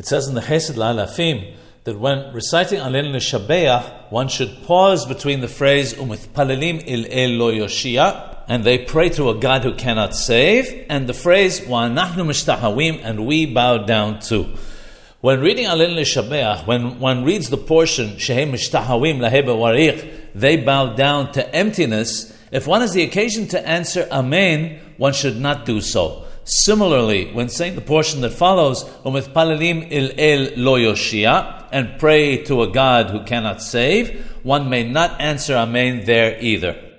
It says in the Chesed La'alafim that when reciting Alenu Leshabeach, one should pause between the phrase Umithpalelim il el lo yoshia, and they pray to a God who cannot save, and the phrase Wa'anachnu mishtahawim, and we bow down too. When reading Alenu Leshabeach, when one reads the portion Shehem mishtahawim lahebe wariq, they bow down to emptiness. If one has the occasion to answer Amen, one should not do so. Similarly, when saying the portion that follows, Umithpalelim il el lo and pray to a God who cannot save, one may not answer Amen there either.